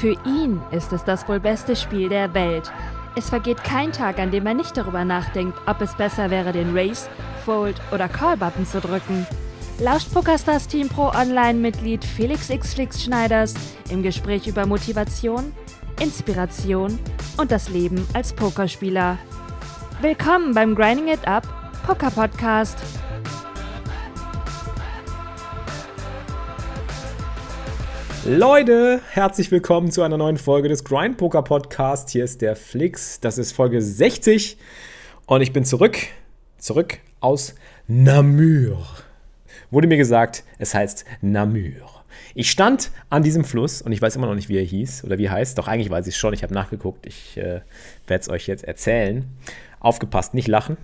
Für ihn ist es das wohl beste Spiel der Welt. Es vergeht kein Tag, an dem er nicht darüber nachdenkt, ob es besser wäre, den Race, Fold oder Call-Button zu drücken. Lauscht PokerStars Team Pro Online-Mitglied Felix X. Schneiders im Gespräch über Motivation, Inspiration und das Leben als Pokerspieler. Willkommen beim Grinding It Up Poker Podcast. Leute, herzlich willkommen zu einer neuen Folge des Grind Poker Podcast. Hier ist der Flix. Das ist Folge 60 und ich bin zurück, zurück aus Namur. Wurde mir gesagt, es heißt Namur. Ich stand an diesem Fluss und ich weiß immer noch nicht, wie er hieß oder wie er heißt. Doch eigentlich weiß ich es schon. Ich habe nachgeguckt. Ich äh, werde es euch jetzt erzählen. Aufgepasst, nicht lachen.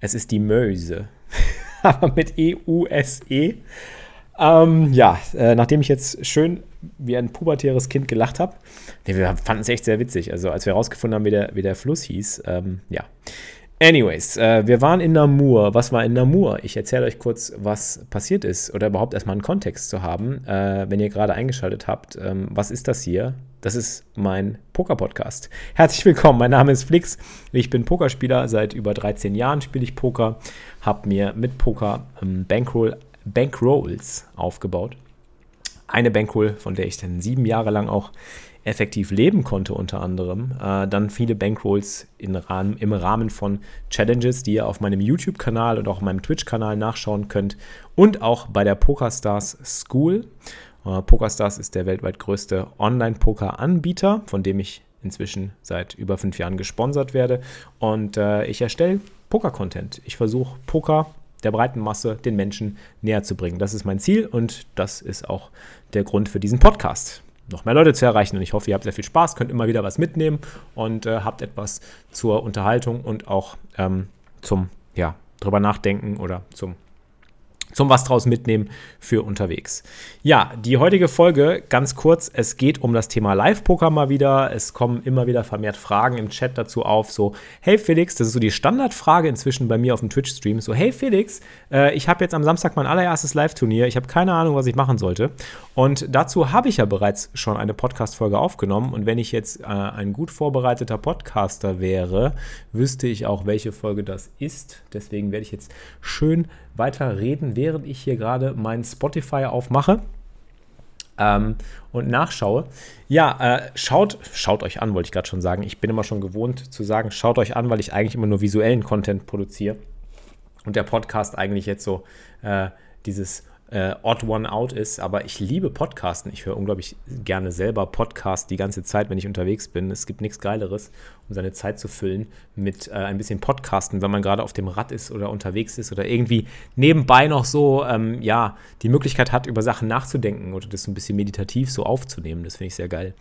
Es ist die Möse. Aber mit E-U-S-E. -E. Ähm, ja, äh, nachdem ich jetzt schön wie ein pubertäres Kind gelacht habe, nee, wir fanden es echt sehr witzig. Also, als wir herausgefunden haben, wie der, wie der Fluss hieß, ähm, ja. Anyways, äh, wir waren in Namur. Was war in Namur? Ich erzähle euch kurz, was passiert ist oder überhaupt erstmal einen Kontext zu haben, äh, wenn ihr gerade eingeschaltet habt. Ähm, was ist das hier? Das ist mein Poker-Podcast. Herzlich willkommen, mein Name ist Flix. Ich bin Pokerspieler. Seit über 13 Jahren spiele ich Poker. Habe mir mit Poker ähm, Bankroll Bankrolls aufgebaut. Eine Bankroll, von der ich dann sieben Jahre lang auch effektiv leben konnte, unter anderem. Äh, dann viele Bankrolls Rahmen, im Rahmen von Challenges, die ihr auf meinem YouTube-Kanal und auch auf meinem Twitch-Kanal nachschauen könnt. Und auch bei der PokerStars School. Äh, PokerStars ist der weltweit größte Online-Poker-Anbieter, von dem ich inzwischen seit über fünf Jahren gesponsert werde. Und äh, ich erstelle Poker-Content. Ich versuche Poker der breiten Masse, den Menschen näher zu bringen. Das ist mein Ziel und das ist auch der Grund für diesen Podcast. Noch mehr Leute zu erreichen und ich hoffe, ihr habt sehr viel Spaß, könnt immer wieder was mitnehmen und äh, habt etwas zur Unterhaltung und auch ähm, zum ja, drüber nachdenken oder zum zum was draus mitnehmen für unterwegs. Ja, die heutige Folge ganz kurz. Es geht um das Thema Live-Poker mal wieder. Es kommen immer wieder vermehrt Fragen im Chat dazu auf. So, hey Felix, das ist so die Standardfrage inzwischen bei mir auf dem Twitch-Stream. So, hey Felix, äh, ich habe jetzt am Samstag mein allererstes Live-Turnier. Ich habe keine Ahnung, was ich machen sollte. Und dazu habe ich ja bereits schon eine Podcast-Folge aufgenommen. Und wenn ich jetzt äh, ein gut vorbereiteter Podcaster wäre, wüsste ich auch, welche Folge das ist. Deswegen werde ich jetzt schön weiter reden, während ich hier gerade mein Spotify aufmache. Ähm, und nachschaue. Ja, äh, schaut, schaut euch an, wollte ich gerade schon sagen. Ich bin immer schon gewohnt zu sagen, schaut euch an, weil ich eigentlich immer nur visuellen Content produziere. Und der Podcast eigentlich jetzt so äh, dieses äh, Odd One Out ist, aber ich liebe Podcasten. Ich höre unglaublich gerne selber Podcast die ganze Zeit, wenn ich unterwegs bin. Es gibt nichts Geileres, um seine Zeit zu füllen mit äh, ein bisschen Podcasten, wenn man gerade auf dem Rad ist oder unterwegs ist oder irgendwie nebenbei noch so, ähm, ja, die Möglichkeit hat, über Sachen nachzudenken oder das so ein bisschen meditativ so aufzunehmen. Das finde ich sehr geil.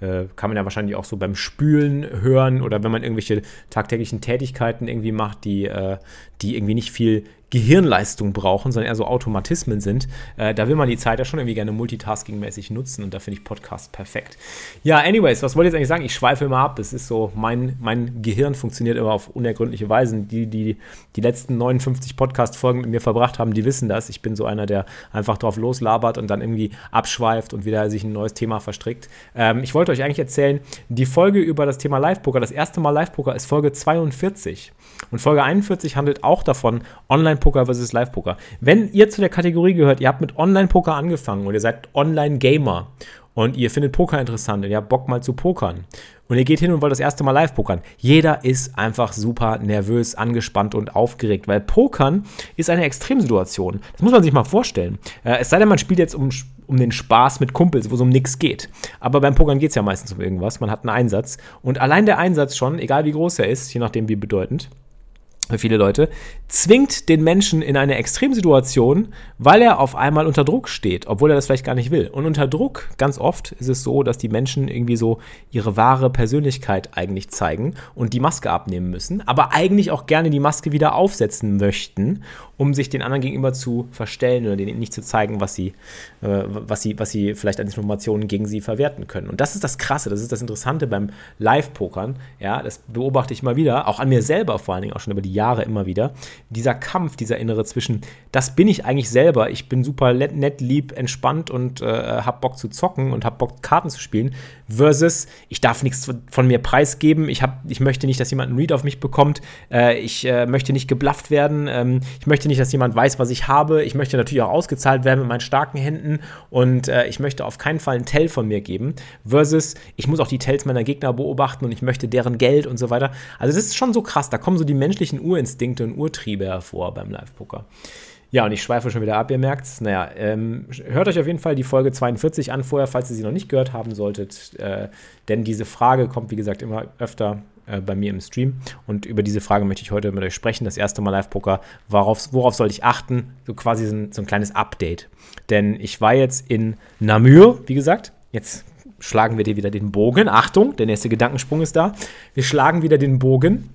Äh, kann man ja wahrscheinlich auch so beim Spülen hören oder wenn man irgendwelche tagtäglichen Tätigkeiten irgendwie macht, die, äh, die irgendwie nicht viel Gehirnleistung brauchen, sondern eher so Automatismen sind. Äh, da will man die Zeit ja schon irgendwie gerne multitasking-mäßig nutzen und da finde ich Podcast perfekt. Ja, anyways, was wollte ich jetzt eigentlich sagen? Ich schweife immer ab. Es ist so, mein, mein Gehirn funktioniert immer auf unergründliche Weisen. Die, die die letzten 59 Podcast-Folgen mit mir verbracht haben, die wissen das. Ich bin so einer, der einfach drauf loslabert und dann irgendwie abschweift und wieder sich ein neues Thema verstrickt. Ähm, ich wollte euch eigentlich erzählen, die Folge über das Thema Live-Poker, das erste Mal Live-Poker ist Folge 42. Und Folge 41 handelt auch davon, online Online-Poker versus Live-Poker. Wenn ihr zu der Kategorie gehört, ihr habt mit Online-Poker angefangen und ihr seid Online-Gamer und ihr findet Poker interessant und ihr habt Bock mal zu pokern und ihr geht hin und wollt das erste Mal live pokern. Jeder ist einfach super nervös, angespannt und aufgeregt, weil Pokern ist eine Extremsituation. Das muss man sich mal vorstellen. Äh, es sei denn, man spielt jetzt um, um den Spaß mit Kumpels, wo es um nichts geht. Aber beim Pokern geht es ja meistens um irgendwas. Man hat einen Einsatz. Und allein der Einsatz schon, egal wie groß er ist, je nachdem wie bedeutend, für viele Leute, zwingt den Menschen in eine Extremsituation, weil er auf einmal unter Druck steht, obwohl er das vielleicht gar nicht will. Und unter Druck, ganz oft, ist es so, dass die Menschen irgendwie so ihre wahre Persönlichkeit eigentlich zeigen und die Maske abnehmen müssen, aber eigentlich auch gerne die Maske wieder aufsetzen möchten um sich den anderen gegenüber zu verstellen oder denen nicht zu zeigen, was sie, äh, was sie, was sie vielleicht an Informationen gegen sie verwerten können. Und das ist das Krasse, das ist das Interessante beim Live-Pokern. Ja, das beobachte ich mal wieder, auch an mir selber vor allen Dingen, auch schon über die Jahre immer wieder. Dieser Kampf, dieser innere zwischen, das bin ich eigentlich selber, ich bin super nett, lieb, entspannt und äh, habe Bock zu zocken und habe Bock, Karten zu spielen, versus ich darf nichts von mir preisgeben, ich, hab, ich möchte nicht, dass jemand einen Read auf mich bekommt, äh, ich äh, möchte nicht geblufft werden, ähm, ich möchte nicht, dass jemand weiß, was ich habe, ich möchte natürlich auch ausgezahlt werden mit meinen starken Händen und äh, ich möchte auf keinen Fall einen Tell von mir geben, versus ich muss auch die Tells meiner Gegner beobachten und ich möchte deren Geld und so weiter. Also das ist schon so krass, da kommen so die menschlichen Urinstinkte und Urtriebe hervor beim Live-Poker. Ja, und ich schweife schon wieder ab, ihr merkt es. Naja, ähm, hört euch auf jeden Fall die Folge 42 an vorher, falls ihr sie noch nicht gehört haben solltet. Äh, denn diese Frage kommt, wie gesagt, immer öfter äh, bei mir im Stream. Und über diese Frage möchte ich heute mit euch sprechen. Das erste Mal Live-Poker. Worauf, worauf soll ich achten? So quasi so ein, so ein kleines Update. Denn ich war jetzt in Namur, wie gesagt. Jetzt schlagen wir dir wieder den Bogen. Achtung, der nächste Gedankensprung ist da. Wir schlagen wieder den Bogen.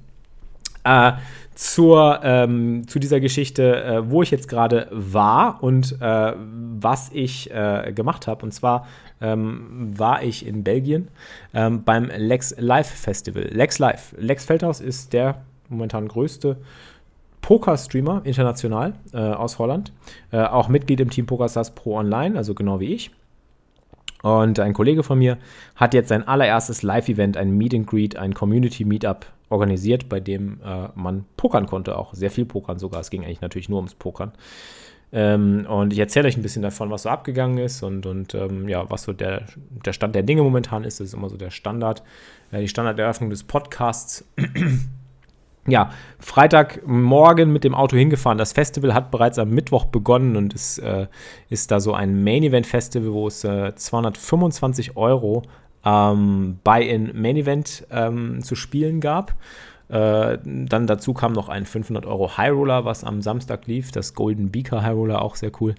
Äh, zur, ähm, zu dieser Geschichte, äh, wo ich jetzt gerade war und äh, was ich äh, gemacht habe. Und zwar ähm, war ich in Belgien ähm, beim Lex Live Festival. Lex Live. Lex Feldhaus ist der momentan größte Poker-Streamer international äh, aus Holland. Äh, auch Mitglied im Team PokerStars Pro Online, also genau wie ich. Und ein Kollege von mir hat jetzt sein allererstes Live-Event, ein Meet and Greet, ein Community-Meetup organisiert, bei dem äh, man pokern konnte, auch sehr viel pokern sogar. Es ging eigentlich natürlich nur ums Pokern. Ähm, und ich erzähle euch ein bisschen davon, was so abgegangen ist und, und ähm, ja, was so der, der Stand der Dinge momentan ist. Das ist immer so der Standard, äh, die Standarderöffnung des Podcasts. Ja, Freitagmorgen mit dem Auto hingefahren. Das Festival hat bereits am Mittwoch begonnen und es äh, ist da so ein Main-Event-Festival, wo es äh, 225 Euro ähm, Buy-in Main-Event ähm, zu spielen gab. Äh, dann dazu kam noch ein 500 Euro High Roller, was am Samstag lief. Das Golden Beaker High Roller, auch sehr cool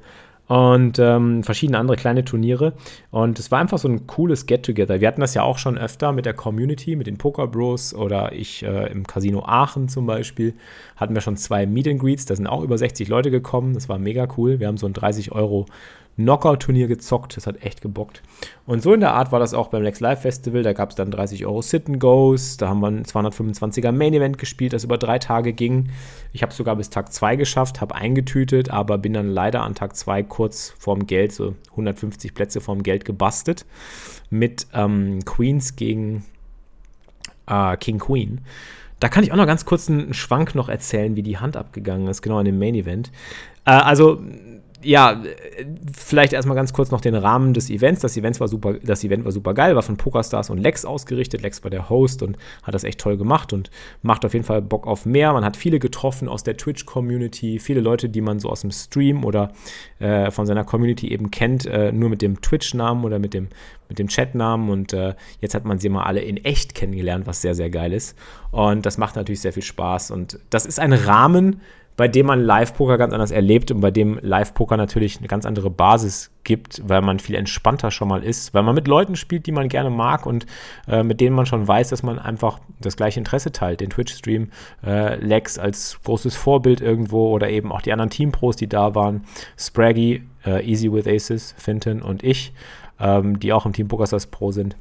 und ähm, verschiedene andere kleine Turniere. Und es war einfach so ein cooles Get-Together. Wir hatten das ja auch schon öfter mit der Community, mit den Poker Bros oder ich äh, im Casino Aachen zum Beispiel. Hatten wir schon zwei Meet and Greets, da sind auch über 60 Leute gekommen. Das war mega cool. Wir haben so ein 30 Euro Knockout-Turnier gezockt. Das hat echt gebockt. Und so in der Art war das auch beim Lex Live Festival. Da gab es dann 30 Euro Sit and Goes. Da haben wir ein 225er Main Event gespielt, das über drei Tage ging. Ich habe sogar bis Tag 2 geschafft, habe eingetütet, aber bin dann leider an Tag 2 kurz vorm Geld, so 150 Plätze vorm Geld gebastelt. Mit ähm, Queens gegen äh, King Queen. Da kann ich auch noch ganz kurz einen Schwank noch erzählen, wie die Hand abgegangen ist, genau in dem Main Event. Äh, also ja, vielleicht erstmal ganz kurz noch den Rahmen des Events. Das, Event war super, das Event war super geil, war von PokerStars und Lex ausgerichtet. Lex war der Host und hat das echt toll gemacht und macht auf jeden Fall Bock auf mehr. Man hat viele getroffen aus der Twitch-Community, viele Leute, die man so aus dem Stream oder äh, von seiner Community eben kennt, äh, nur mit dem Twitch-Namen oder mit dem, mit dem Chat-Namen. Und äh, jetzt hat man sie mal alle in echt kennengelernt, was sehr, sehr geil ist. Und das macht natürlich sehr viel Spaß. Und das ist ein Rahmen, bei dem man Live-Poker ganz anders erlebt und bei dem Live-Poker natürlich eine ganz andere Basis gibt, weil man viel entspannter schon mal ist, weil man mit Leuten spielt, die man gerne mag und äh, mit denen man schon weiß, dass man einfach das gleiche Interesse teilt. Den Twitch-Stream, äh, Lex als großes Vorbild irgendwo oder eben auch die anderen Team-Pros, die da waren, Spraggy, äh, Easy with Aces, Finton und ich, ähm, die auch im Team PokerStars Pro sind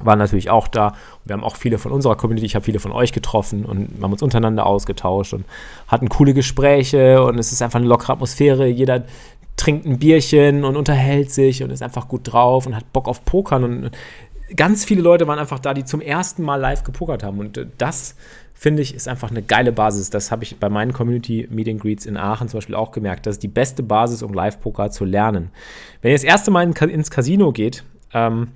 waren natürlich auch da. Wir haben auch viele von unserer Community, ich habe viele von euch getroffen und haben uns untereinander ausgetauscht und hatten coole Gespräche und es ist einfach eine lockere Atmosphäre. Jeder trinkt ein Bierchen und unterhält sich und ist einfach gut drauf und hat Bock auf Pokern und ganz viele Leute waren einfach da, die zum ersten Mal live gepokert haben und das finde ich, ist einfach eine geile Basis. Das habe ich bei meinen Community Meeting Greets in Aachen zum Beispiel auch gemerkt. Das ist die beste Basis, um Live-Poker zu lernen. Wenn ihr das erste Mal ins Casino geht, ähm,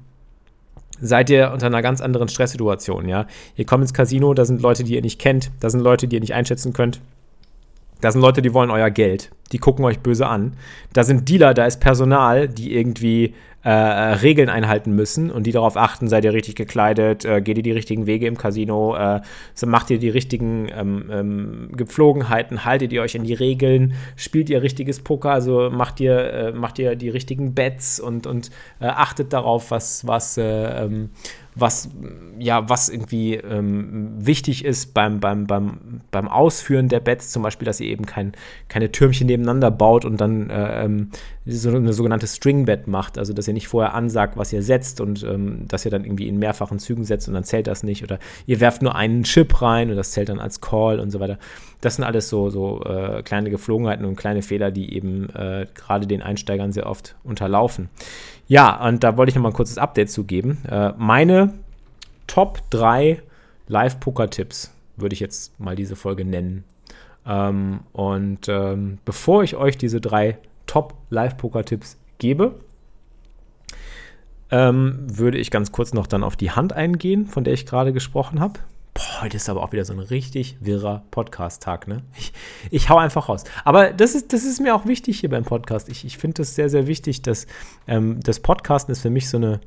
seid ihr unter einer ganz anderen Stresssituation, ja. Ihr kommt ins Casino, da sind Leute, die ihr nicht kennt, da sind Leute, die ihr nicht einschätzen könnt. Da sind Leute, die wollen euer Geld. Die gucken euch böse an. Da sind Dealer, da ist Personal, die irgendwie äh, Regeln einhalten müssen und die darauf achten, seid ihr richtig gekleidet, äh, geht ihr die richtigen Wege im Casino, äh, macht ihr die richtigen ähm, ähm, Gepflogenheiten, haltet ihr euch in die Regeln, spielt ihr richtiges Poker, also macht ihr, äh, macht ihr die richtigen Bets und, und äh, achtet darauf, was, was äh, ähm, was, ja, was irgendwie ähm, wichtig ist beim, beim, beim, beim Ausführen der Bets, zum Beispiel, dass ihr eben kein, keine Türmchen nebeneinander baut und dann äh, ähm, so eine sogenannte String-Bet macht, also dass ihr nicht vorher ansagt, was ihr setzt und ähm, dass ihr dann irgendwie in mehrfachen Zügen setzt und dann zählt das nicht oder ihr werft nur einen Chip rein und das zählt dann als Call und so weiter. Das sind alles so, so äh, kleine Geflogenheiten und kleine Fehler, die eben äh, gerade den Einsteigern sehr oft unterlaufen. Ja, und da wollte ich nochmal ein kurzes Update zu geben. Äh, meine Top 3 Live-Poker-Tipps würde ich jetzt mal diese Folge nennen. Ähm, und ähm, bevor ich euch diese drei Top Live-Poker-Tipps gebe, ähm, würde ich ganz kurz noch dann auf die Hand eingehen, von der ich gerade gesprochen habe. Boah, heute ist aber auch wieder so ein richtig wirrer Podcast-Tag, ne? Ich, ich hau einfach raus. Aber das ist, das ist mir auch wichtig hier beim Podcast. Ich, ich finde das sehr, sehr wichtig, dass ähm, das Podcasten ist für mich so eine,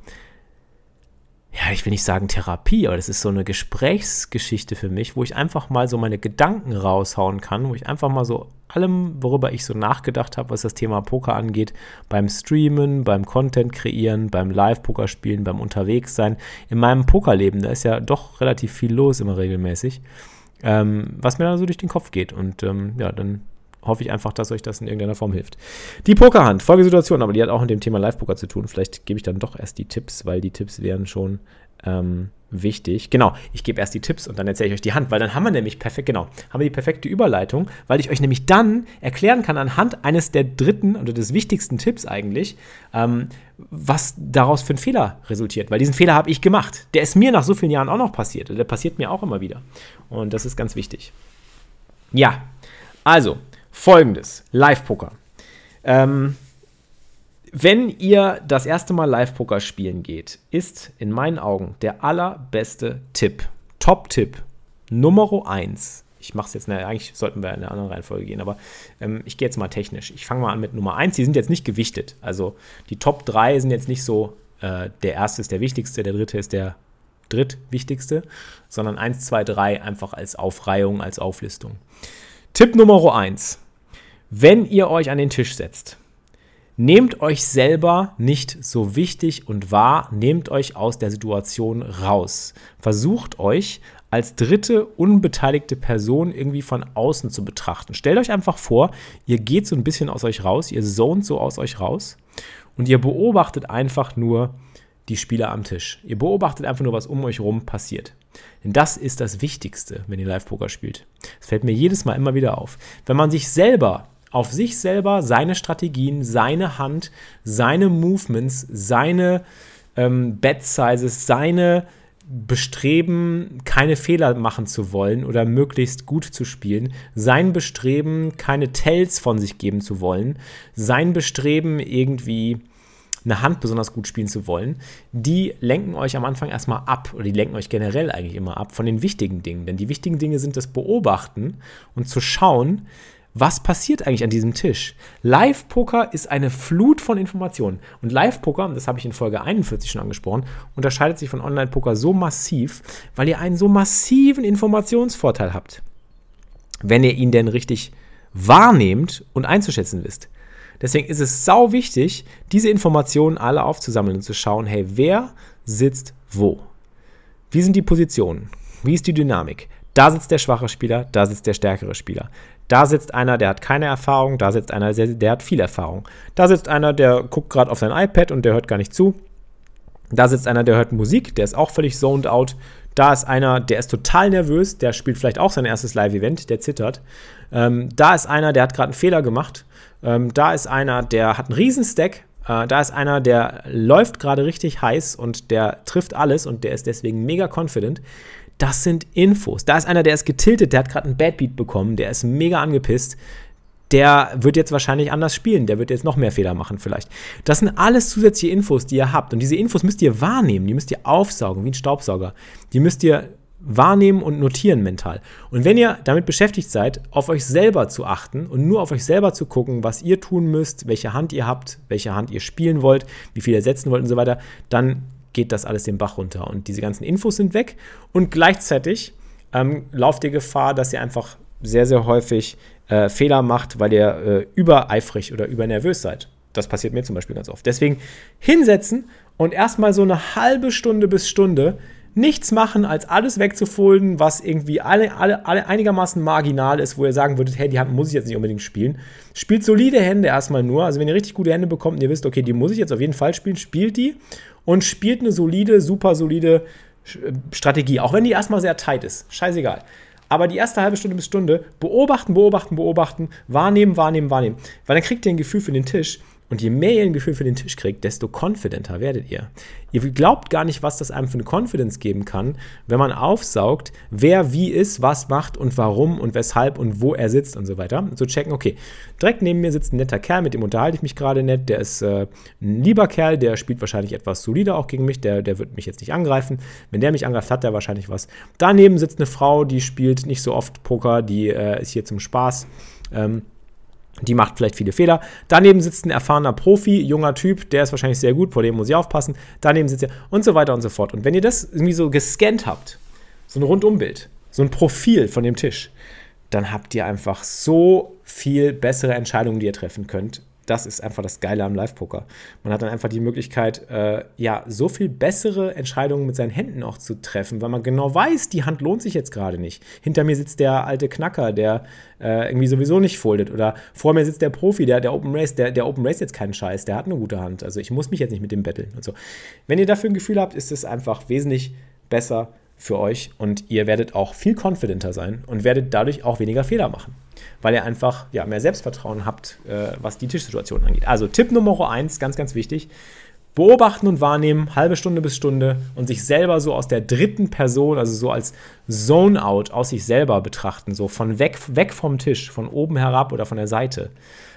ja, ich will nicht sagen Therapie, aber das ist so eine Gesprächsgeschichte für mich, wo ich einfach mal so meine Gedanken raushauen kann, wo ich einfach mal so allem, worüber ich so nachgedacht habe, was das Thema Poker angeht, beim Streamen, beim Content kreieren, beim Live-Poker spielen, beim Unterwegssein, in meinem Pokerleben, da ist ja doch relativ viel los immer regelmäßig, ähm, was mir dann so durch den Kopf geht. Und ähm, ja, dann hoffe ich einfach, dass euch das in irgendeiner Form hilft. Die Pokerhand, Folgesituation, aber die hat auch mit dem Thema Live-Poker zu tun. Vielleicht gebe ich dann doch erst die Tipps, weil die Tipps wären schon ähm, wichtig. Genau, ich gebe erst die Tipps und dann erzähle ich euch die Hand, weil dann haben wir nämlich perfekt, genau, haben wir die perfekte Überleitung, weil ich euch nämlich dann erklären kann anhand eines der dritten oder des wichtigsten Tipps eigentlich, ähm, was daraus für ein Fehler resultiert. Weil diesen Fehler habe ich gemacht. Der ist mir nach so vielen Jahren auch noch passiert. Der passiert mir auch immer wieder. Und das ist ganz wichtig. Ja, also, folgendes: Live-Poker. Ähm, wenn ihr das erste Mal Live-Poker spielen geht, ist in meinen Augen der allerbeste Tipp, Top-Tipp, Nummer 1. Ich mache es jetzt, na, eigentlich sollten wir in eine andere Reihenfolge gehen, aber ähm, ich gehe jetzt mal technisch. Ich fange mal an mit Nummer 1. Die sind jetzt nicht gewichtet. Also die Top 3 sind jetzt nicht so, äh, der erste ist der wichtigste, der dritte ist der drittwichtigste, sondern 1, 2, 3 einfach als Aufreihung, als Auflistung. Tipp Nummer 1. Wenn ihr euch an den Tisch setzt, nehmt euch selber nicht so wichtig und wahr, nehmt euch aus der Situation raus. Versucht euch als dritte unbeteiligte Person irgendwie von außen zu betrachten. Stellt euch einfach vor, ihr geht so ein bisschen aus euch raus, ihr zont so aus euch raus und ihr beobachtet einfach nur die Spieler am Tisch. Ihr beobachtet einfach nur, was um euch rum passiert. Denn das ist das Wichtigste, wenn ihr Live-Poker spielt. Es fällt mir jedes Mal immer wieder auf. Wenn man sich selber auf sich selber, seine Strategien, seine Hand, seine Movements, seine ähm, Bet Sizes, seine Bestreben, keine Fehler machen zu wollen oder möglichst gut zu spielen, sein Bestreben, keine Tells von sich geben zu wollen, sein Bestreben, irgendwie eine Hand besonders gut spielen zu wollen, die lenken euch am Anfang erstmal ab oder die lenken euch generell eigentlich immer ab von den wichtigen Dingen. Denn die wichtigen Dinge sind das Beobachten und zu schauen, was passiert eigentlich an diesem Tisch? Live-Poker ist eine Flut von Informationen. Und Live-Poker, das habe ich in Folge 41 schon angesprochen, unterscheidet sich von Online-Poker so massiv, weil ihr einen so massiven Informationsvorteil habt. Wenn ihr ihn denn richtig wahrnehmt und einzuschätzen wisst. Deswegen ist es sau wichtig, diese Informationen alle aufzusammeln und zu schauen, hey, wer sitzt wo? Wie sind die Positionen? Wie ist die Dynamik? Da sitzt der schwache Spieler, da sitzt der stärkere Spieler. Da sitzt einer, der hat keine Erfahrung, da sitzt einer, der, der hat viel Erfahrung. Da sitzt einer, der guckt gerade auf sein iPad und der hört gar nicht zu. Da sitzt einer, der hört Musik, der ist auch völlig zoned out. Da ist einer, der ist total nervös, der spielt vielleicht auch sein erstes Live-Event, der zittert. Ähm, da ist einer, der hat gerade einen Fehler gemacht. Ähm, da ist einer, der hat einen Riesenstack. Äh, da ist einer, der läuft gerade richtig heiß und der trifft alles und der ist deswegen mega confident. Das sind Infos. Da ist einer, der ist getiltet, der hat gerade einen Bad Beat bekommen, der ist mega angepisst. Der wird jetzt wahrscheinlich anders spielen, der wird jetzt noch mehr Fehler machen vielleicht. Das sind alles zusätzliche Infos, die ihr habt. Und diese Infos müsst ihr wahrnehmen, die müsst ihr aufsaugen, wie ein Staubsauger. Die müsst ihr wahrnehmen und notieren mental. Und wenn ihr damit beschäftigt seid, auf euch selber zu achten und nur auf euch selber zu gucken, was ihr tun müsst, welche Hand ihr habt, welche Hand ihr spielen wollt, wie viel ihr setzen wollt und so weiter, dann geht das alles den Bach runter. Und diese ganzen Infos sind weg und gleichzeitig ähm, lauft ihr Gefahr, dass ihr einfach sehr, sehr häufig äh, Fehler macht, weil ihr äh, übereifrig oder übernervös seid. Das passiert mir zum Beispiel ganz oft. Deswegen hinsetzen und erstmal so eine halbe Stunde bis Stunde nichts machen, als alles wegzufolden, was irgendwie alle, alle, alle einigermaßen marginal ist, wo ihr sagen würdet, hey, die Hand muss ich jetzt nicht unbedingt spielen. Spielt solide Hände erstmal nur. Also wenn ihr richtig gute Hände bekommt und ihr wisst, okay, die muss ich jetzt auf jeden Fall spielen, spielt die und spielt eine solide, super solide Strategie. Auch wenn die erstmal sehr tight ist. Scheißegal. Aber die erste halbe Stunde bis Stunde beobachten, beobachten, beobachten, wahrnehmen, wahrnehmen, wahrnehmen. Weil dann kriegt ihr ein Gefühl für den Tisch und je mehr ihr ein Gefühl für den Tisch kriegt, desto confidenter werdet ihr. Ihr glaubt gar nicht, was das einem für eine Confidence geben kann, wenn man aufsaugt, wer wie ist, was macht und warum und weshalb und wo er sitzt und so weiter. Und so checken, okay, direkt neben mir sitzt ein netter Kerl, mit dem unterhalte ich mich gerade nett. Der ist äh, ein lieber Kerl, der spielt wahrscheinlich etwas solider auch gegen mich. Der, der wird mich jetzt nicht angreifen. Wenn der mich angreift, hat der wahrscheinlich was. Daneben sitzt eine Frau, die spielt nicht so oft Poker, die äh, ist hier zum Spaß. Ähm, die macht vielleicht viele Fehler. Daneben sitzt ein erfahrener Profi, junger Typ, der ist wahrscheinlich sehr gut, vor dem muss ich aufpassen. Daneben sitzt er und so weiter und so fort. Und wenn ihr das irgendwie so gescannt habt, so ein Rundumbild, so ein Profil von dem Tisch, dann habt ihr einfach so viel bessere Entscheidungen, die ihr treffen könnt, das ist einfach das Geile am Live-Poker. Man hat dann einfach die Möglichkeit, äh, ja, so viel bessere Entscheidungen mit seinen Händen auch zu treffen, weil man genau weiß, die Hand lohnt sich jetzt gerade nicht. Hinter mir sitzt der alte Knacker, der äh, irgendwie sowieso nicht foldet. Oder vor mir sitzt der Profi, der, der Open Race, der, der Open Race jetzt keinen Scheiß, der hat eine gute Hand. Also ich muss mich jetzt nicht mit dem betteln und so. Wenn ihr dafür ein Gefühl habt, ist es einfach wesentlich besser für euch und ihr werdet auch viel confidenter sein und werdet dadurch auch weniger Fehler machen, weil ihr einfach ja, mehr Selbstvertrauen habt, äh, was die Tischsituation angeht. Also Tipp Nummer eins, ganz, ganz wichtig, beobachten und wahrnehmen, halbe Stunde bis Stunde und sich selber so aus der dritten Person, also so als Zone-out aus sich selber betrachten, so von weg, weg vom Tisch, von oben herab oder von der Seite.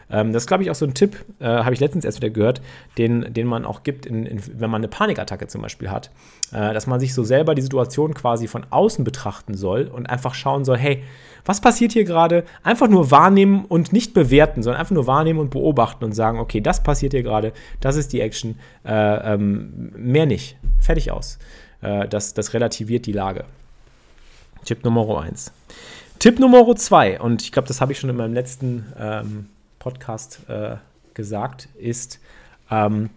Ähm, das ist, glaube ich, auch so ein Tipp, äh, habe ich letztens erst wieder gehört, den, den man auch gibt, in, in, wenn man eine Panikattacke zum Beispiel hat. Äh, dass man sich so selber die Situation quasi von außen betrachten soll und einfach schauen soll, hey, was passiert hier gerade? Einfach nur wahrnehmen und nicht bewerten, sondern einfach nur wahrnehmen und beobachten und sagen, okay, das passiert hier gerade, das ist die Action, äh, ähm, mehr nicht. Fertig aus. Äh, das, das relativiert die Lage. Tipp Nummer eins. Tipp Nummer zwei, und ich glaube, das habe ich schon in meinem letzten ähm, Podcast äh, gesagt, ist, ähm,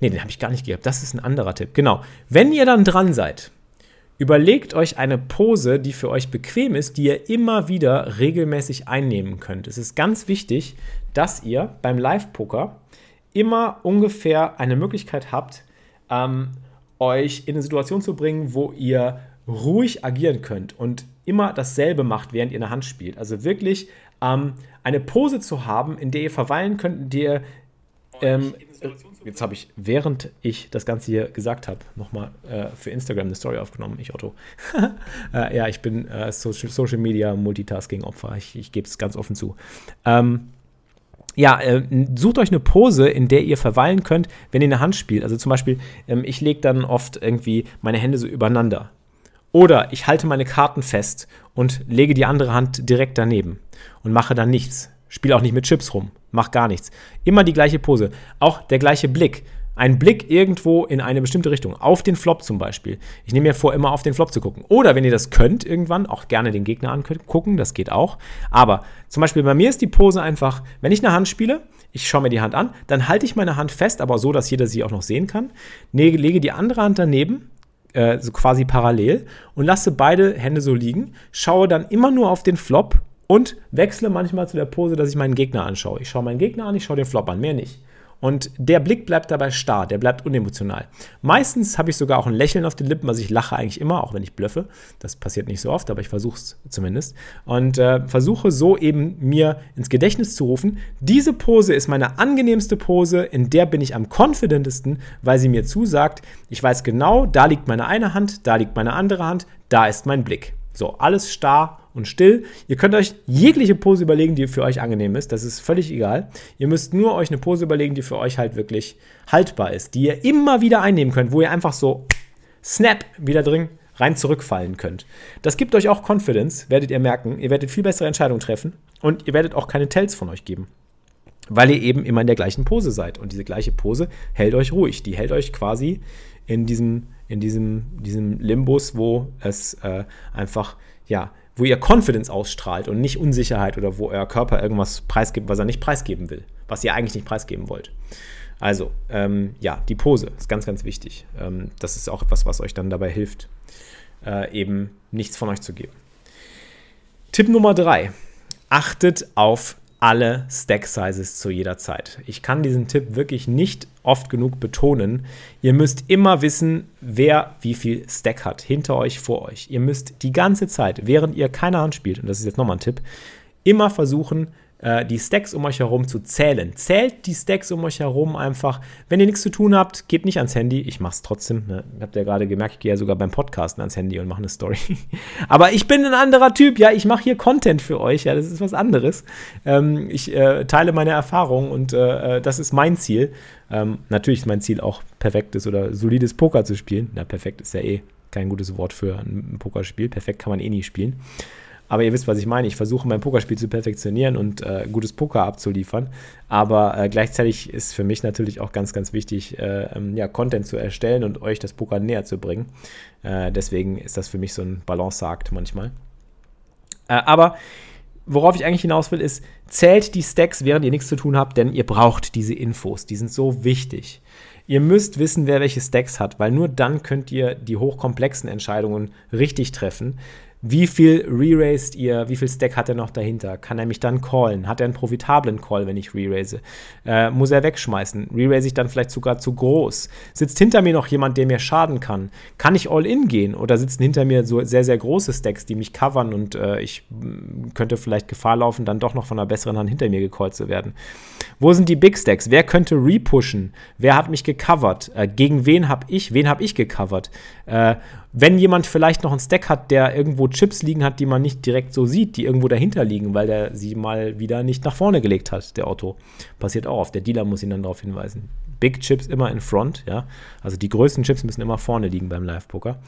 nee, den habe ich gar nicht gehabt. Das ist ein anderer Tipp. Genau. Wenn ihr dann dran seid, überlegt euch eine Pose, die für euch bequem ist, die ihr immer wieder regelmäßig einnehmen könnt. Es ist ganz wichtig, dass ihr beim Live-Poker immer ungefähr eine Möglichkeit habt, ähm, euch in eine Situation zu bringen, wo ihr ruhig agieren könnt und immer dasselbe macht, während ihr eine Hand spielt. Also wirklich ähm, eine Pose zu haben, in der ihr verweilen könnt, in der ihr ähm, jetzt habe ich, während ich das Ganze hier gesagt habe, nochmal äh, für Instagram eine Story aufgenommen, ich Otto. äh, ja, ich bin äh, Social, Social, Media Multitasking-Opfer, ich, ich gebe es ganz offen zu. Ähm, ja, äh, sucht euch eine Pose, in der ihr verweilen könnt, wenn ihr eine Hand spielt. Also zum Beispiel, ähm, ich lege dann oft irgendwie meine Hände so übereinander. Oder ich halte meine Karten fest und lege die andere Hand direkt daneben und mache dann nichts. Spiele auch nicht mit Chips rum, mach gar nichts. Immer die gleiche Pose, auch der gleiche Blick. Ein Blick irgendwo in eine bestimmte Richtung, auf den Flop zum Beispiel. Ich nehme mir vor, immer auf den Flop zu gucken. Oder wenn ihr das könnt, irgendwann auch gerne den Gegner angucken, das geht auch. Aber zum Beispiel bei mir ist die Pose einfach, wenn ich eine Hand spiele, ich schaue mir die Hand an, dann halte ich meine Hand fest, aber so, dass jeder sie auch noch sehen kann. Lege die andere Hand daneben, äh, so quasi parallel und lasse beide Hände so liegen, schaue dann immer nur auf den Flop und wechsle manchmal zu der Pose, dass ich meinen Gegner anschaue. Ich schaue meinen Gegner an, ich schaue den Flop an, mehr nicht. Und der Blick bleibt dabei starr, der bleibt unemotional. Meistens habe ich sogar auch ein Lächeln auf den Lippen, also ich lache eigentlich immer, auch wenn ich blöffe. Das passiert nicht so oft, aber ich versuche es zumindest. Und äh, versuche so eben mir ins Gedächtnis zu rufen, diese Pose ist meine angenehmste Pose, in der bin ich am confidentesten, weil sie mir zusagt, ich weiß genau, da liegt meine eine Hand, da liegt meine andere Hand, da ist mein Blick. So, alles starr und still. Ihr könnt euch jegliche Pose überlegen, die für euch angenehm ist. Das ist völlig egal. Ihr müsst nur euch eine Pose überlegen, die für euch halt wirklich haltbar ist, die ihr immer wieder einnehmen könnt, wo ihr einfach so snap wieder drin rein zurückfallen könnt. Das gibt euch auch Confidence, werdet ihr merken. Ihr werdet viel bessere Entscheidungen treffen und ihr werdet auch keine Tells von euch geben. Weil ihr eben immer in der gleichen Pose seid. Und diese gleiche Pose hält euch ruhig. Die hält euch quasi in diesem, in diesem, diesem Limbus, wo es äh, einfach, ja, wo ihr Confidence ausstrahlt und nicht Unsicherheit oder wo euer Körper irgendwas preisgibt, was er nicht preisgeben will, was ihr eigentlich nicht preisgeben wollt. Also, ähm, ja, die Pose ist ganz, ganz wichtig. Ähm, das ist auch etwas, was euch dann dabei hilft, äh, eben nichts von euch zu geben. Tipp Nummer drei. Achtet auf alle Stack Sizes zu jeder Zeit. Ich kann diesen Tipp wirklich nicht oft genug betonen. Ihr müsst immer wissen, wer wie viel Stack hat, hinter euch, vor euch. Ihr müsst die ganze Zeit, während ihr keine Hand spielt, und das ist jetzt nochmal ein Tipp, immer versuchen, äh, die Stacks um euch herum zu zählen. Zählt die Stacks um euch herum einfach. Wenn ihr nichts zu tun habt, geht nicht ans Handy. Ich mache es trotzdem. Ne? Habt ihr gerade gemerkt, ich gehe ja sogar beim Podcasten ans Handy und mache eine Story. Aber ich bin ein anderer Typ. Ja, ich mache hier Content für euch. Ja, das ist was anderes. Ähm, ich äh, teile meine Erfahrungen und äh, äh, das ist mein Ziel. Ähm, natürlich ist mein Ziel auch perfektes oder solides Poker zu spielen. Na, perfekt ist ja eh kein gutes Wort für ein Pokerspiel. Perfekt kann man eh nie spielen. Aber ihr wisst, was ich meine. Ich versuche mein Pokerspiel zu perfektionieren und äh, gutes Poker abzuliefern. Aber äh, gleichzeitig ist für mich natürlich auch ganz, ganz wichtig, äh, ähm, ja, Content zu erstellen und euch das Poker näher zu bringen. Äh, deswegen ist das für mich so ein Balanceakt manchmal. Äh, aber worauf ich eigentlich hinaus will, ist, zählt die Stacks, während ihr nichts zu tun habt, denn ihr braucht diese Infos. Die sind so wichtig. Ihr müsst wissen, wer welche Stacks hat, weil nur dann könnt ihr die hochkomplexen Entscheidungen richtig treffen. Wie viel re-raised ihr? Wie viel Stack hat er noch dahinter? Kann er mich dann callen? Hat er einen profitablen Call, wenn ich re-raise? Äh, muss er wegschmeißen? Re-raise ich dann vielleicht sogar zu groß? Sitzt hinter mir noch jemand, der mir schaden kann? Kann ich all-in gehen? Oder sitzen hinter mir so sehr, sehr große Stacks, die mich covern und äh, ich mm, könnte vielleicht Gefahr laufen, dann doch noch von einer besseren Hand hinter mir gecallt zu werden? Wo sind die Big Stacks? Wer könnte repushen? Wer hat mich gecovert? Äh, gegen wen habe ich? Wen habe ich gecovert? Wenn jemand vielleicht noch einen Stack hat, der irgendwo Chips liegen hat, die man nicht direkt so sieht, die irgendwo dahinter liegen, weil der sie mal wieder nicht nach vorne gelegt hat, der Otto. Passiert auch oft. Der Dealer muss ihn dann darauf hinweisen. Big Chips immer in Front, ja. Also die größten Chips müssen immer vorne liegen beim Live-Poker.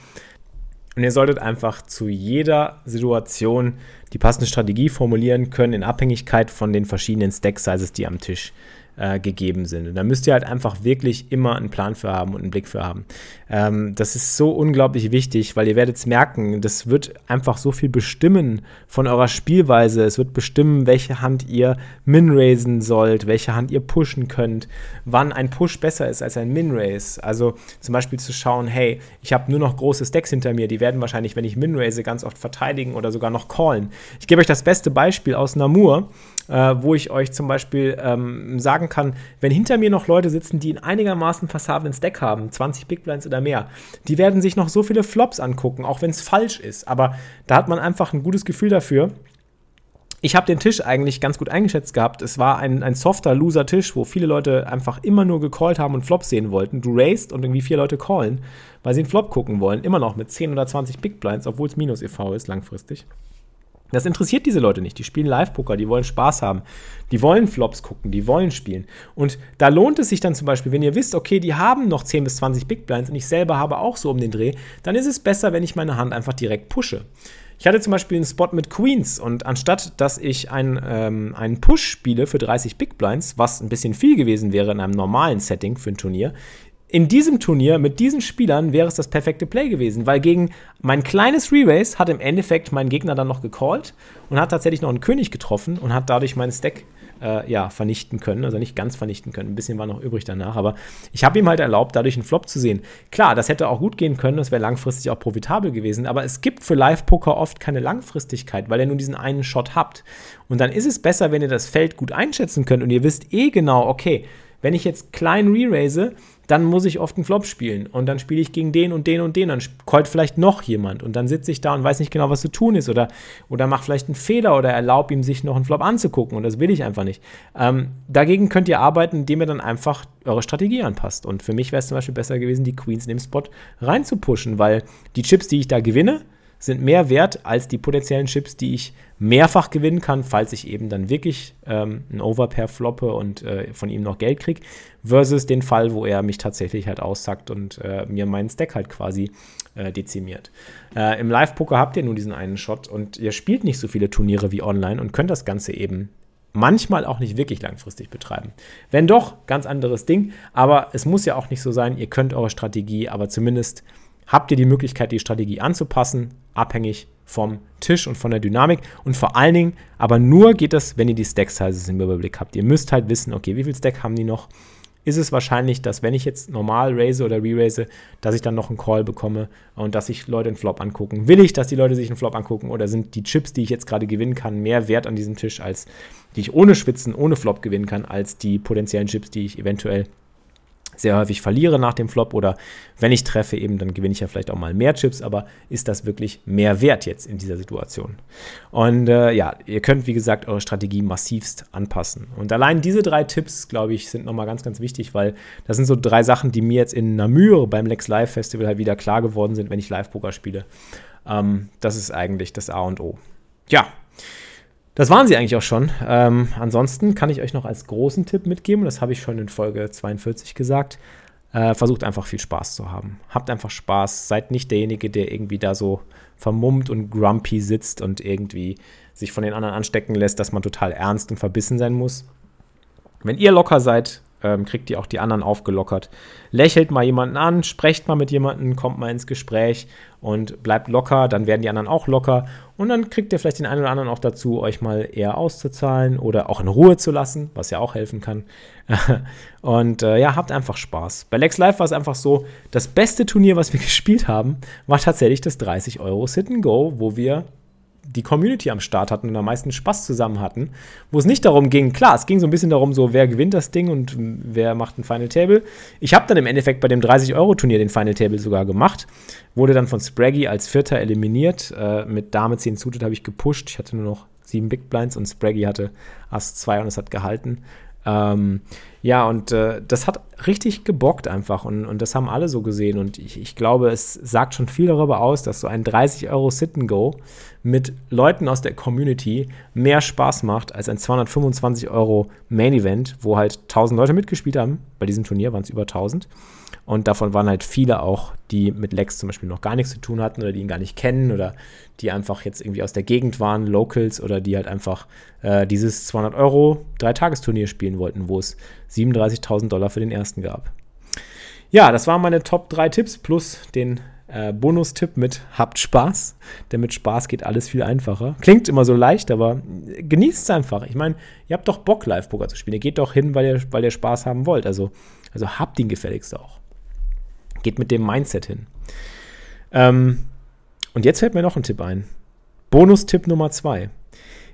Und ihr solltet einfach zu jeder Situation die passende Strategie formulieren können, in Abhängigkeit von den verschiedenen Stack-Sizes, die am Tisch äh, gegeben sind. Und da müsst ihr halt einfach wirklich immer einen Plan für haben und einen Blick für haben. Ähm, das ist so unglaublich wichtig, weil ihr werdet es merken, das wird einfach so viel bestimmen von eurer Spielweise. Es wird bestimmen, welche Hand ihr min-raisen sollt, welche Hand ihr pushen könnt, wann ein Push besser ist als ein min-raise. Also zum Beispiel zu schauen, hey, ich habe nur noch große Stacks hinter mir, die werden wahrscheinlich, wenn ich min-raise, ganz oft verteidigen oder sogar noch callen. Ich gebe euch das beste Beispiel aus Namur, äh, wo ich euch zum Beispiel ähm, sagen kann, wenn hinter mir noch Leute sitzen, die einen einigermaßen passablen Stack haben, 20 Big Blinds oder mehr, die werden sich noch so viele Flops angucken, auch wenn es falsch ist. Aber da hat man einfach ein gutes Gefühl dafür. Ich habe den Tisch eigentlich ganz gut eingeschätzt gehabt. Es war ein, ein softer Loser-Tisch, wo viele Leute einfach immer nur gecallt haben und Flops sehen wollten. Du raised und irgendwie vier Leute callen, weil sie einen Flop gucken wollen. Immer noch mit 10 oder 20 Big Blinds, obwohl es minus EV ist langfristig. Das interessiert diese Leute nicht. Die spielen Live-Poker, die wollen Spaß haben. Die wollen Flops gucken, die wollen spielen. Und da lohnt es sich dann zum Beispiel, wenn ihr wisst, okay, die haben noch 10 bis 20 Big Blinds und ich selber habe auch so um den Dreh, dann ist es besser, wenn ich meine Hand einfach direkt pushe. Ich hatte zum Beispiel einen Spot mit Queens und anstatt, dass ich ein, ähm, einen Push spiele für 30 Big Blinds, was ein bisschen viel gewesen wäre in einem normalen Setting für ein Turnier, in diesem Turnier mit diesen Spielern wäre es das perfekte Play gewesen, weil gegen mein kleines Re-Race hat im Endeffekt mein Gegner dann noch gecallt und hat tatsächlich noch einen König getroffen und hat dadurch meinen Stack äh, ja, vernichten können. Also nicht ganz vernichten können, ein bisschen war noch übrig danach, aber ich habe ihm halt erlaubt, dadurch einen Flop zu sehen. Klar, das hätte auch gut gehen können, das wäre langfristig auch profitabel gewesen, aber es gibt für Live-Poker oft keine Langfristigkeit, weil ihr nur diesen einen Shot habt. Und dann ist es besser, wenn ihr das Feld gut einschätzen könnt und ihr wisst eh genau, okay, wenn ich jetzt klein re-raise, dann muss ich oft einen Flop spielen. Und dann spiele ich gegen den und den und den, dann callt vielleicht noch jemand. Und dann sitze ich da und weiß nicht genau, was zu tun ist. Oder, oder mache vielleicht einen Fehler oder erlaube ihm, sich noch einen Flop anzugucken. Und das will ich einfach nicht. Ähm, dagegen könnt ihr arbeiten, indem ihr dann einfach eure Strategie anpasst. Und für mich wäre es zum Beispiel besser gewesen, die Queens in dem Spot reinzupushen, weil die Chips, die ich da gewinne, sind mehr wert als die potenziellen Chips, die ich mehrfach gewinnen kann, falls ich eben dann wirklich ähm, ein Overpair floppe und äh, von ihm noch Geld kriege, versus den Fall, wo er mich tatsächlich halt aussackt und äh, mir meinen Stack halt quasi äh, dezimiert. Äh, Im Live-Poker habt ihr nur diesen einen Shot und ihr spielt nicht so viele Turniere wie online und könnt das Ganze eben manchmal auch nicht wirklich langfristig betreiben. Wenn doch, ganz anderes Ding, aber es muss ja auch nicht so sein, ihr könnt eure Strategie, aber zumindest habt ihr die Möglichkeit, die Strategie anzupassen, abhängig vom Tisch und von der Dynamik. Und vor allen Dingen, aber nur geht das, wenn ihr die Stack-Sizes im Überblick habt. Ihr müsst halt wissen, okay, wie viel Stack haben die noch? Ist es wahrscheinlich, dass wenn ich jetzt normal raise oder re-raise, dass ich dann noch einen Call bekomme und dass sich Leute einen Flop angucken? Will ich, dass die Leute sich einen Flop angucken oder sind die Chips, die ich jetzt gerade gewinnen kann, mehr wert an diesem Tisch, als die ich ohne Schwitzen, ohne Flop gewinnen kann, als die potenziellen Chips, die ich eventuell sehr häufig verliere nach dem Flop oder wenn ich treffe, eben dann gewinne ich ja vielleicht auch mal mehr Chips, aber ist das wirklich mehr wert jetzt in dieser Situation? Und äh, ja, ihr könnt, wie gesagt, eure Strategie massivst anpassen. Und allein diese drei Tipps, glaube ich, sind nochmal ganz, ganz wichtig, weil das sind so drei Sachen, die mir jetzt in Namur beim Lex Live Festival halt wieder klar geworden sind, wenn ich Live-Poker spiele. Ähm, das ist eigentlich das A und O. Ja, das waren sie eigentlich auch schon. Ähm, ansonsten kann ich euch noch als großen Tipp mitgeben, das habe ich schon in Folge 42 gesagt. Äh, versucht einfach viel Spaß zu haben. Habt einfach Spaß. Seid nicht derjenige, der irgendwie da so vermummt und grumpy sitzt und irgendwie sich von den anderen anstecken lässt, dass man total ernst und verbissen sein muss. Wenn ihr locker seid, ähm, kriegt ihr auch die anderen aufgelockert. Lächelt mal jemanden an, sprecht mal mit jemandem, kommt mal ins Gespräch und bleibt locker, dann werden die anderen auch locker und dann kriegt ihr vielleicht den einen oder anderen auch dazu, euch mal eher auszuzahlen oder auch in Ruhe zu lassen, was ja auch helfen kann. und äh, ja, habt einfach Spaß. Bei Lex Live war es einfach so, das beste Turnier, was wir gespielt haben, war tatsächlich das 30 Euro Sit and Go, wo wir die Community am Start hatten und am meisten Spaß zusammen hatten, wo es nicht darum ging, klar, es ging so ein bisschen darum, so wer gewinnt das Ding und wer macht ein Final Table. Ich habe dann im Endeffekt bei dem 30-Euro-Turnier den Final Table sogar gemacht, wurde dann von Spraggy als Vierter eliminiert. Äh, mit Dame 10 Suited habe ich gepusht. Ich hatte nur noch sieben Big Blinds und Spraggy hatte Ass 2 und es hat gehalten. Ähm, ja, und äh, das hat richtig gebockt einfach und, und das haben alle so gesehen. Und ich, ich glaube, es sagt schon viel darüber aus, dass so ein 30 Euro Sit-and-Go mit Leuten aus der Community mehr Spaß macht als ein 225 Euro Main-Event, wo halt 1000 Leute mitgespielt haben. Bei diesem Turnier waren es über 1000. Und davon waren halt viele auch, die mit Lex zum Beispiel noch gar nichts zu tun hatten oder die ihn gar nicht kennen oder die einfach jetzt irgendwie aus der Gegend waren, Locals oder die halt einfach äh, dieses 200 Euro Dreitagesturnier spielen wollten, wo es 37.000 Dollar für den ersten gab. Ja, das waren meine Top 3 Tipps plus den äh, Bonustipp mit Habt Spaß. Denn mit Spaß geht alles viel einfacher. Klingt immer so leicht, aber genießt es einfach. Ich meine, ihr habt doch Bock, Live-Poker zu spielen. Ihr geht doch hin, weil ihr, weil ihr Spaß haben wollt. Also, also habt ihn gefälligst auch. Geht mit dem Mindset hin. Ähm, und jetzt fällt mir noch ein Tipp ein. Bonustipp Nummer zwei.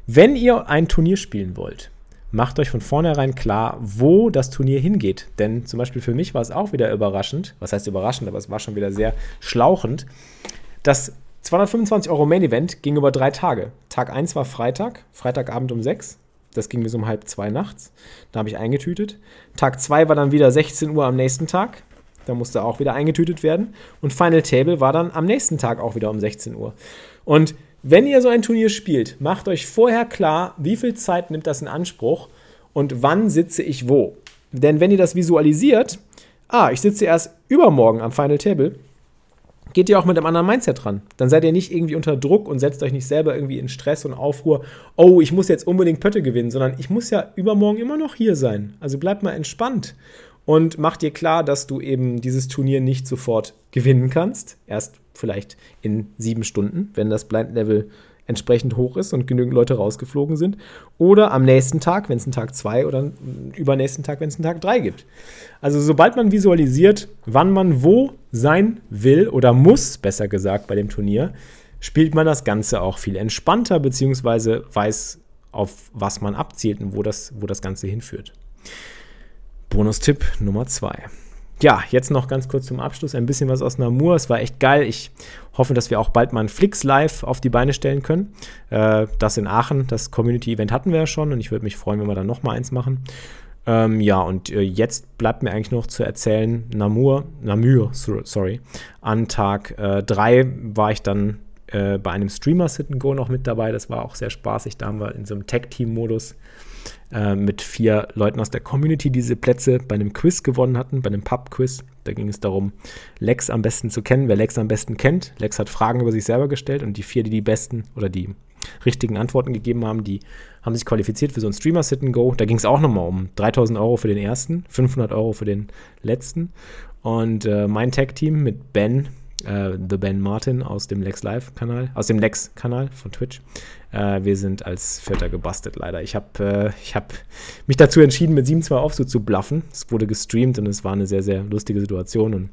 Wenn ihr ein Turnier spielen wollt, macht euch von vornherein klar, wo das Turnier hingeht. Denn zum Beispiel für mich war es auch wieder überraschend, was heißt überraschend, aber es war schon wieder sehr schlauchend. Das 225 Euro Main Event ging über drei Tage. Tag 1 war Freitag, Freitagabend um 6. Das ging bis um halb zwei nachts. Da habe ich eingetütet. Tag 2 war dann wieder 16 Uhr am nächsten Tag. Da musste auch wieder eingetütet werden. Und Final Table war dann am nächsten Tag auch wieder um 16 Uhr. Und wenn ihr so ein Turnier spielt, macht euch vorher klar, wie viel Zeit nimmt das in Anspruch und wann sitze ich wo. Denn wenn ihr das visualisiert, ah, ich sitze erst übermorgen am Final Table, geht ihr auch mit einem anderen Mindset dran. Dann seid ihr nicht irgendwie unter Druck und setzt euch nicht selber irgendwie in Stress und Aufruhr, oh, ich muss jetzt unbedingt Pötte gewinnen, sondern ich muss ja übermorgen immer noch hier sein. Also bleibt mal entspannt und mach dir klar, dass du eben dieses Turnier nicht sofort gewinnen kannst. Erst vielleicht in sieben Stunden, wenn das Blind Level entsprechend hoch ist und genügend Leute rausgeflogen sind. Oder am nächsten Tag, wenn es einen Tag zwei oder übernächsten Tag, wenn es einen Tag drei gibt. Also sobald man visualisiert, wann man wo sein will oder muss, besser gesagt, bei dem Turnier, spielt man das Ganze auch viel entspannter, beziehungsweise weiß, auf was man abzielt und wo das, wo das Ganze hinführt. Bonustipp Nummer zwei. Ja, jetzt noch ganz kurz zum Abschluss ein bisschen was aus Namur. Es war echt geil. Ich hoffe, dass wir auch bald mal ein Flix Live auf die Beine stellen können. Äh, das in Aachen, das Community Event hatten wir ja schon und ich würde mich freuen, wenn wir dann noch mal eins machen. Ähm, ja, und äh, jetzt bleibt mir eigentlich noch zu erzählen, Namur, Namur, sorry, an Tag 3 äh, war ich dann äh, bei einem Streamer Sit Go noch mit dabei. Das war auch sehr spaßig. Da haben wir in so einem Tag-Team-Modus äh, mit vier Leuten aus der Community diese Plätze bei einem Quiz gewonnen hatten, bei einem Pub-Quiz. Da ging es darum, Lex am besten zu kennen, wer Lex am besten kennt. Lex hat Fragen über sich selber gestellt und die vier, die die besten oder die richtigen Antworten gegeben haben, die haben sich qualifiziert für so ein Streamer Sit and Go. Da ging es auch nochmal um 3000 Euro für den ersten, 500 Euro für den letzten. Und äh, mein Tag-Team mit Ben, äh, The Ben Martin aus dem Lex Live-Kanal, aus dem Lex-Kanal von Twitch. Äh, wir sind als Vierter gebastelt, leider. Ich habe äh, hab mich dazu entschieden, mit 7-2 Aufsuch zu bluffen. Es wurde gestreamt und es war eine sehr, sehr lustige Situation. Und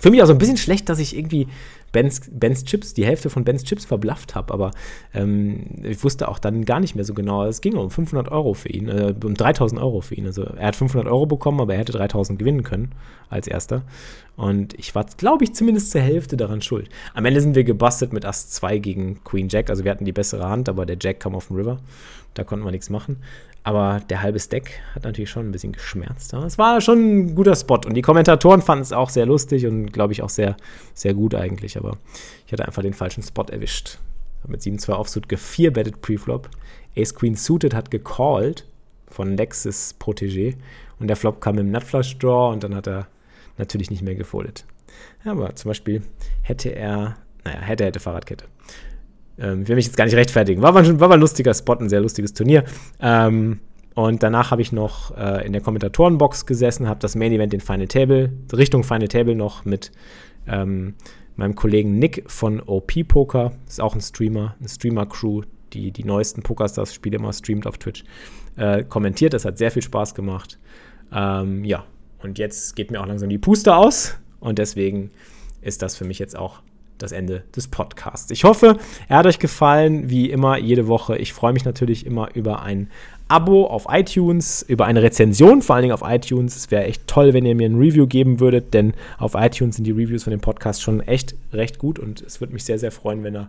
für mich auch so ein bisschen schlecht, dass ich irgendwie Bens, Bens Chips, die Hälfte von Bens Chips verblafft habe, aber ähm, ich wusste auch dann gar nicht mehr so genau. Es ging um 500 Euro für ihn, äh, um 3000 Euro für ihn. Also er hat 500 Euro bekommen, aber er hätte 3000 gewinnen können als erster. Und ich war, glaube ich, zumindest zur Hälfte daran schuld. Am Ende sind wir gebastelt mit Ass 2 gegen Queen Jack. Also wir hatten die bessere Hand, aber der Jack kam auf den River. Da konnten wir nichts machen. Aber der halbe Stack hat natürlich schon ein bisschen geschmerzt. Aber es war schon ein guter Spot. Und die Kommentatoren fanden es auch sehr lustig und, glaube ich, auch sehr, sehr gut eigentlich. Aber ich hatte einfach den falschen Spot erwischt. Mit 7-2 Offsuit gefierbettet Preflop. Ace Queen Suited hat gecalled von Lexus Protégé. Und der Flop kam im Nutflush Draw und dann hat er natürlich nicht mehr gefoldet. aber zum Beispiel hätte er, naja, hätte, hätte Fahrradkette. Ähm, ich will mich jetzt gar nicht rechtfertigen. War mal, war mal ein lustiger Spot, ein sehr lustiges Turnier. Ähm, und danach habe ich noch äh, in der Kommentatorenbox gesessen, habe das Main Event in Final Table, Richtung Final Table noch mit ähm, meinem Kollegen Nick von OP Poker. Ist auch ein Streamer, eine Streamer-Crew, die die neuesten Pokerstars-Spiele immer streamt auf Twitch. Äh, kommentiert, das hat sehr viel Spaß gemacht. Ähm, ja, und jetzt geht mir auch langsam die Puste aus. Und deswegen ist das für mich jetzt auch das Ende des Podcasts. Ich hoffe, er hat euch gefallen, wie immer jede Woche. Ich freue mich natürlich immer über ein Abo auf iTunes, über eine Rezension, vor allen Dingen auf iTunes. Es wäre echt toll, wenn ihr mir ein Review geben würdet, denn auf iTunes sind die Reviews von dem Podcast schon echt recht gut und es würde mich sehr, sehr freuen, wenn er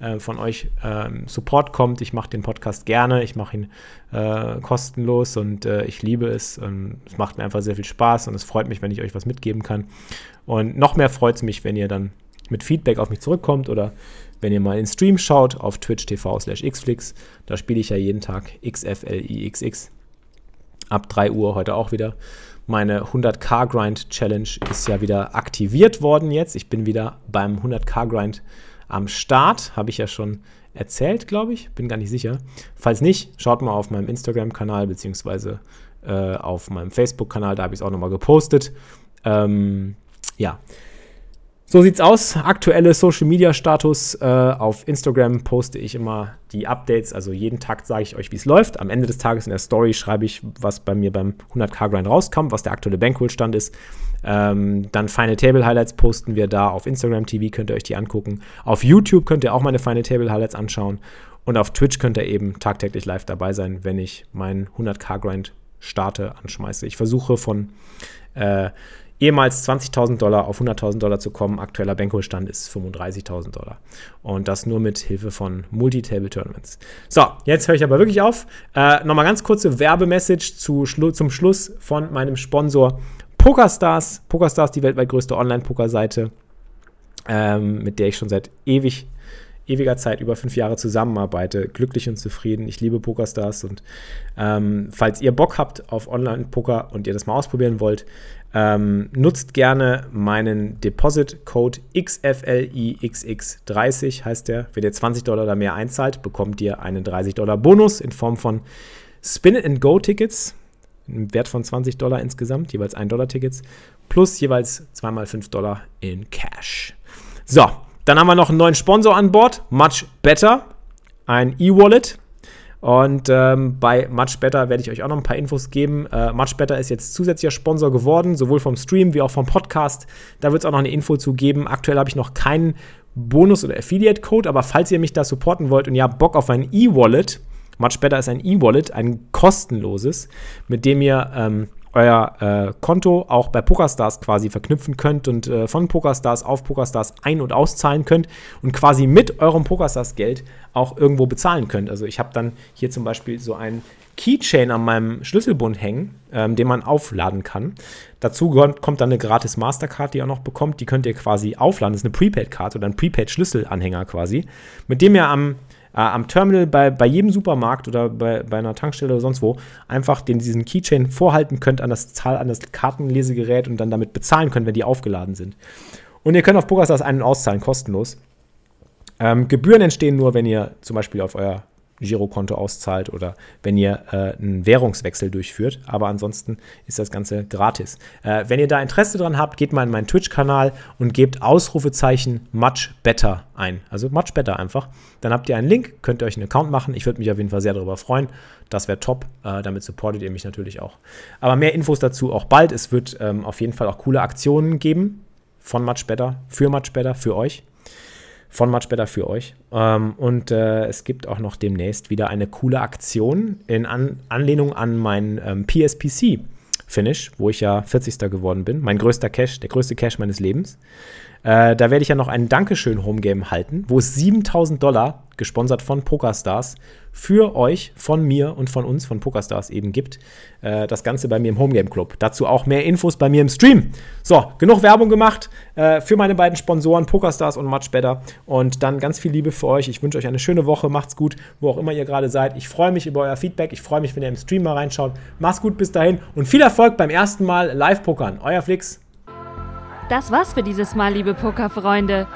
äh, von euch ähm, Support kommt. Ich mache den Podcast gerne, ich mache ihn äh, kostenlos und äh, ich liebe es. Und es macht mir einfach sehr viel Spaß und es freut mich, wenn ich euch was mitgeben kann. Und noch mehr freut es mich, wenn ihr dann mit Feedback auf mich zurückkommt oder wenn ihr mal in Stream schaut auf Twitch TV slash xflix. Da spiele ich ja jeden Tag XFLIXX. Ab 3 Uhr heute auch wieder. Meine 100k Grind Challenge ist ja wieder aktiviert worden jetzt. Ich bin wieder beim 100k Grind am Start. Habe ich ja schon erzählt, glaube ich. Bin gar nicht sicher. Falls nicht, schaut mal auf meinem Instagram-Kanal beziehungsweise äh, auf meinem Facebook-Kanal. Da habe ich es auch nochmal gepostet. Ähm, ja. So sieht's aus. Aktuelle Social Media Status. Äh, auf Instagram poste ich immer die Updates. Also jeden Tag sage ich euch, wie es läuft. Am Ende des Tages in der Story schreibe ich, was bei mir beim 100k Grind rauskam, was der aktuelle Bankroll-Stand ist. Ähm, dann Final Table Highlights posten wir da auf Instagram TV, könnt ihr euch die angucken. Auf YouTube könnt ihr auch meine Final Table Highlights anschauen. Und auf Twitch könnt ihr eben tagtäglich live dabei sein, wenn ich meinen 100k Grind starte, anschmeiße. Ich versuche von äh, ehemals 20.000 Dollar auf 100.000 Dollar zu kommen. Aktueller Bankrollstand ist 35.000 Dollar. Und das nur mit Hilfe von Multi-Table-Tournaments. So, jetzt höre ich aber wirklich auf. Äh, Nochmal ganz kurze Werbemessage zu zum Schluss von meinem Sponsor PokerStars. PokerStars, die weltweit größte Online-Poker-Seite, ähm, mit der ich schon seit ewig ewiger Zeit, über fünf Jahre zusammenarbeite, glücklich und zufrieden. Ich liebe PokerStars und ähm, falls ihr Bock habt auf Online-Poker und ihr das mal ausprobieren wollt, ähm, nutzt gerne meinen Deposit-Code XFLIXX30, heißt der. Wenn ihr 20 Dollar oder mehr einzahlt, bekommt ihr einen 30 Dollar Bonus in Form von Spin-and-Go-Tickets, im Wert von 20 Dollar insgesamt, jeweils 1 Dollar Tickets, plus jeweils zweimal 5 Dollar in Cash. So, dann haben wir noch einen neuen Sponsor an Bord, Much Better, ein E-Wallet und ähm, bei Much Better werde ich euch auch noch ein paar Infos geben. Äh, Much Better ist jetzt zusätzlicher Sponsor geworden, sowohl vom Stream wie auch vom Podcast. Da wird es auch noch eine Info zu geben. Aktuell habe ich noch keinen Bonus- oder Affiliate-Code, aber falls ihr mich da supporten wollt und ihr habt Bock auf ein E-Wallet, Much Better ist ein E-Wallet, ein kostenloses, mit dem ihr ähm, euer äh, Konto auch bei PokerStars quasi verknüpfen könnt und äh, von PokerStars auf PokerStars ein- und auszahlen könnt und quasi mit eurem PokerStars-Geld auch irgendwo bezahlen könnt. Also ich habe dann hier zum Beispiel so einen Keychain an meinem Schlüsselbund hängen, ähm, den man aufladen kann. Dazu kommt dann eine gratis Mastercard, die ihr auch noch bekommt. Die könnt ihr quasi aufladen. Das ist eine Prepaid-Karte oder ein Prepaid-Schlüsselanhänger quasi, mit dem ihr am äh, am Terminal bei, bei jedem Supermarkt oder bei, bei einer Tankstelle oder sonst wo einfach den, diesen Keychain vorhalten könnt an das Zahl, an das Kartenlesegerät und dann damit bezahlen könnt, wenn die aufgeladen sind. Und ihr könnt auf PokerStars ein- und auszahlen, kostenlos. Ähm, Gebühren entstehen nur, wenn ihr zum Beispiel auf euer Girokonto auszahlt oder wenn ihr äh, einen Währungswechsel durchführt. Aber ansonsten ist das Ganze gratis. Äh, wenn ihr da Interesse dran habt, geht mal in meinen Twitch-Kanal und gebt Ausrufezeichen Much Better ein. Also Much Better einfach. Dann habt ihr einen Link, könnt ihr euch einen Account machen. Ich würde mich auf jeden Fall sehr darüber freuen. Das wäre top. Äh, damit supportet ihr mich natürlich auch. Aber mehr Infos dazu auch bald. Es wird ähm, auf jeden Fall auch coole Aktionen geben von Much Better, für Much Better, für euch von Much Better für euch. Ähm, und äh, es gibt auch noch demnächst wieder eine coole Aktion in an Anlehnung an meinen ähm, PSPC-Finish, wo ich ja 40. geworden bin. Mein größter Cash, der größte Cash meines Lebens. Äh, da werde ich ja noch ein Dankeschön Homegame halten, wo es 7000 Dollar, gesponsert von PokerStars, für euch, von mir und von uns, von PokerStars eben gibt. Äh, das Ganze bei mir im Homegame Club. Dazu auch mehr Infos bei mir im Stream. So, genug Werbung gemacht äh, für meine beiden Sponsoren, PokerStars und Much Better. Und dann ganz viel Liebe für euch. Ich wünsche euch eine schöne Woche. Macht's gut, wo auch immer ihr gerade seid. Ich freue mich über euer Feedback. Ich freue mich, wenn ihr im Stream mal reinschaut. Macht's gut bis dahin und viel Erfolg beim ersten Mal Live-Pokern. Euer Flix. Das war's für dieses Mal, liebe Pokerfreunde.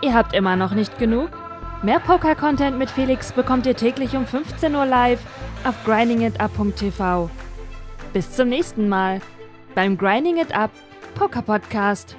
Ihr habt immer noch nicht genug? Mehr Poker-Content mit Felix bekommt ihr täglich um 15 Uhr live auf grindingitup.tv. Bis zum nächsten Mal beim Grinding It Up Poker Podcast.